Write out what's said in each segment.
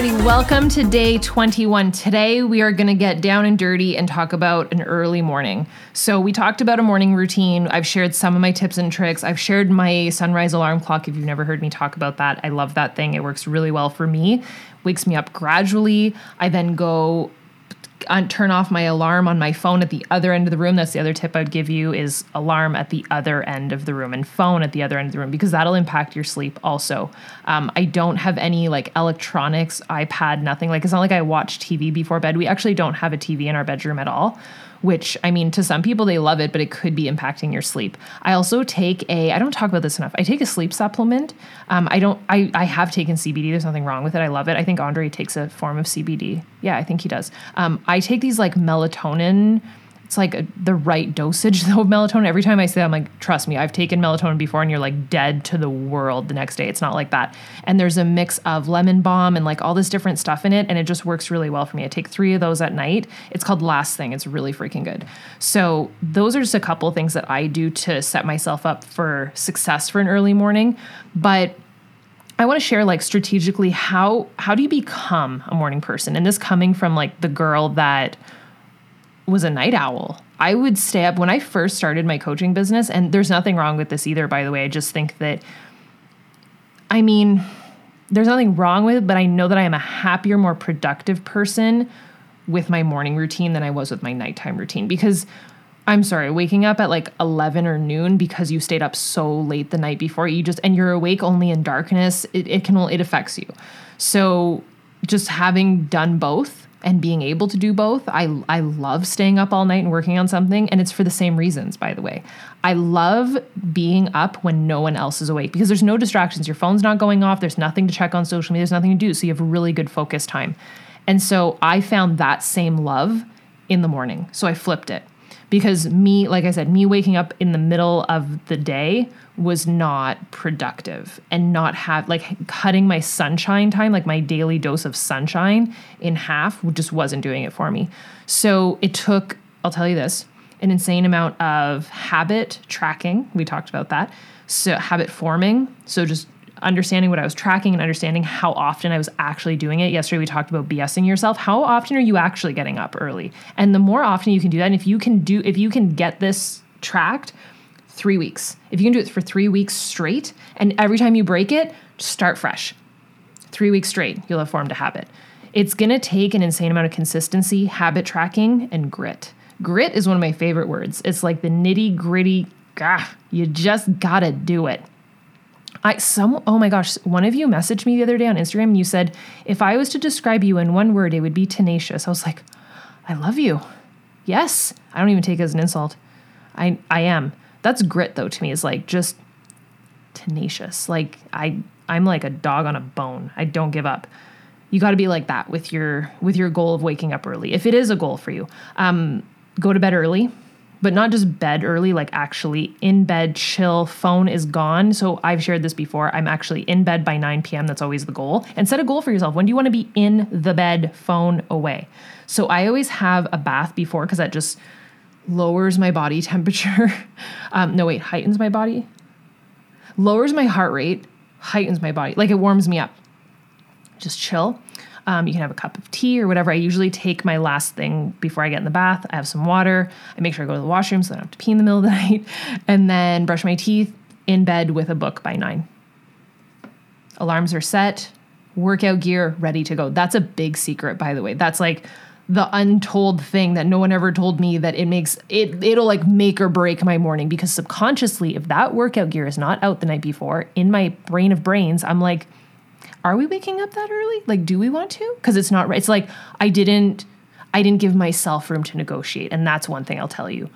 Alrighty, welcome to day 21. Today we are going to get down and dirty and talk about an early morning. So, we talked about a morning routine. I've shared some of my tips and tricks. I've shared my sunrise alarm clock if you've never heard me talk about that. I love that thing. It works really well for me. Wakes me up gradually. I then go turn off my alarm on my phone at the other end of the room. That's the other tip I'd give you is alarm at the other end of the room and phone at the other end of the room because that'll impact your sleep also. Um, I don't have any like electronics, iPad, nothing. Like it's not like I watch TV before bed. We actually don't have a TV in our bedroom at all which I mean, to some people they love it, but it could be impacting your sleep. I also take a, I don't talk about this enough. I take a sleep supplement. Um, I don't, I, I have taken CBD. There's nothing wrong with it. I love it. I think Andre takes a form of CBD. Yeah, I think he does. Um, I take these like melatonin it's like a, the right dosage though of melatonin. Every time I say that, I'm like, trust me, I've taken melatonin before and you're like dead to the world the next day. It's not like that. And there's a mix of lemon balm and like all this different stuff in it. And it just works really well for me. I take three of those at night. It's called Last Thing. It's really freaking good. So those are just a couple things that I do to set myself up for success for an early morning. But I want to share like strategically how how do you become a morning person? And this coming from like the girl that was a night owl. I would stay up when I first started my coaching business, and there's nothing wrong with this either, by the way. I just think that, I mean, there's nothing wrong with it, but I know that I am a happier, more productive person with my morning routine than I was with my nighttime routine because I'm sorry, waking up at like 11 or noon because you stayed up so late the night before, you just, and you're awake only in darkness, it, it can, it affects you. So just having done both, and being able to do both. I I love staying up all night and working on something and it's for the same reasons by the way. I love being up when no one else is awake because there's no distractions. Your phone's not going off, there's nothing to check on social media, there's nothing to do, so you have really good focus time. And so I found that same love in the morning. So I flipped it. Because me, like I said, me waking up in the middle of the day was not productive and not have like cutting my sunshine time, like my daily dose of sunshine in half just wasn't doing it for me. So it took, I'll tell you this, an insane amount of habit tracking. We talked about that. So habit forming. So just understanding what I was tracking and understanding how often I was actually doing it. Yesterday we talked about BSing yourself. How often are you actually getting up early? And the more often you can do that, and if you can do if you can get this tracked, three weeks. If you can do it for three weeks straight, and every time you break it, start fresh. Three weeks straight, you'll have formed a habit. It's gonna take an insane amount of consistency, habit tracking, and grit. Grit is one of my favorite words. It's like the nitty gritty, ah, you just gotta do it. I some oh my gosh, one of you messaged me the other day on Instagram and you said, if I was to describe you in one word, it would be tenacious. I was like, I love you. Yes. I don't even take it as an insult. I I am. That's grit though to me is like just tenacious. Like I I'm like a dog on a bone. I don't give up. You got to be like that with your with your goal of waking up early. If it is a goal for you, um, go to bed early, but not just bed early. Like actually in bed, chill. Phone is gone. So I've shared this before. I'm actually in bed by 9 p.m. That's always the goal. And set a goal for yourself. When do you want to be in the bed? Phone away. So I always have a bath before because that just lowers my body temperature. um, no, wait, heightens my body, lowers my heart rate, heightens my body. Like it warms me up. Just chill. Um, you can have a cup of tea or whatever. I usually take my last thing before I get in the bath. I have some water. I make sure I go to the washroom so I don't have to pee in the middle of the night. And then brush my teeth in bed with a book by nine. Alarms are set, workout gear ready to go. That's a big secret, by the way. That's like the untold thing that no one ever told me that it makes it it'll like make or break my morning because subconsciously if that workout gear is not out the night before in my brain of brains I'm like are we waking up that early like do we want to because it's not right it's like I didn't I didn't give myself room to negotiate and that's one thing I'll tell you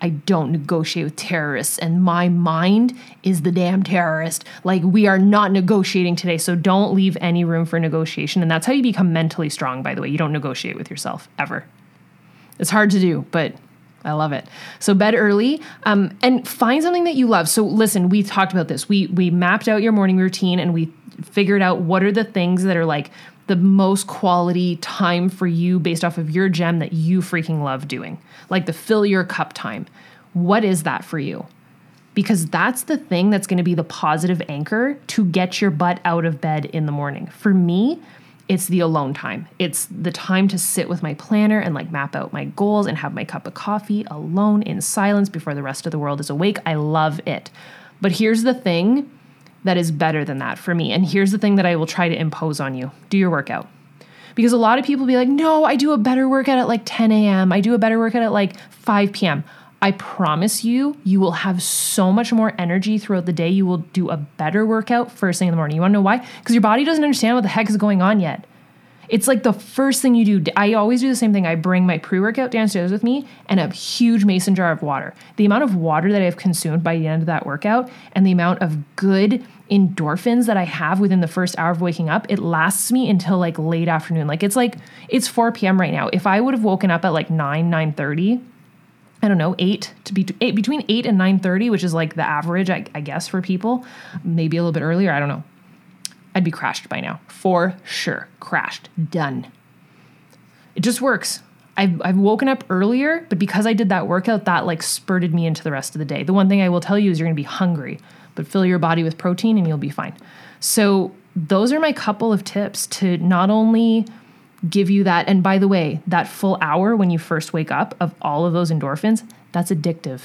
I don't negotiate with terrorists, and my mind is the damn terrorist. Like, we are not negotiating today, so don't leave any room for negotiation. And that's how you become mentally strong, by the way. You don't negotiate with yourself ever. It's hard to do, but I love it. So bed early, um, and find something that you love. So listen, we talked about this. We we mapped out your morning routine, and we figured out what are the things that are like the most quality time for you based off of your gem that you freaking love doing, like the fill your cup time. What is that for you? Because that's the thing that's going to be the positive anchor to get your butt out of bed in the morning. For me, it's the alone time. It's the time to sit with my planner and like map out my goals and have my cup of coffee alone in silence before the rest of the world is awake. I love it. But here's the thing that is better than that for me. And here's the thing that I will try to impose on you do your workout. Because a lot of people be like, no, I do a better workout at like 10 a.m., I do a better workout at like 5 p.m. I promise you, you will have so much more energy throughout the day. You will do a better workout first thing in the morning. You wanna know why? Because your body doesn't understand what the heck is going on yet. It's like the first thing you do. I always do the same thing. I bring my pre workout downstairs with me and a huge mason jar of water. The amount of water that I've consumed by the end of that workout and the amount of good endorphins that I have within the first hour of waking up, it lasts me until like late afternoon. Like it's like it's 4 p.m. right now. If I would have woken up at like 9, 9 30, I don't know, eight to be eight, between eight and nine thirty, which is like the average, I, I guess, for people. Maybe a little bit earlier. I don't know. I'd be crashed by now for sure. Crashed. Done. It just works. I've, I've woken up earlier, but because I did that workout, that like spurted me into the rest of the day. The one thing I will tell you is you're gonna be hungry, but fill your body with protein and you'll be fine. So, those are my couple of tips to not only give you that. And by the way, that full hour when you first wake up of all of those endorphins, that's addictive.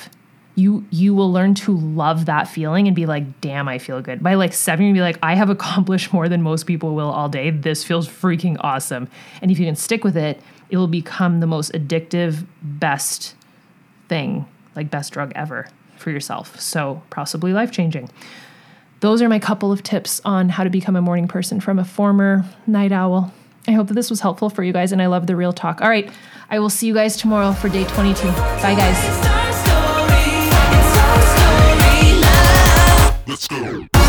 You you will learn to love that feeling and be like, damn, I feel good. By like seven, you'll be like, I have accomplished more than most people will all day. This feels freaking awesome. And if you can stick with it, it will become the most addictive, best thing, like best drug ever for yourself. So possibly life changing. Those are my couple of tips on how to become a morning person from a former night owl. I hope that this was helpful for you guys, and I love the real talk. All right, I will see you guys tomorrow for day 22. Bye, guys. Let's go.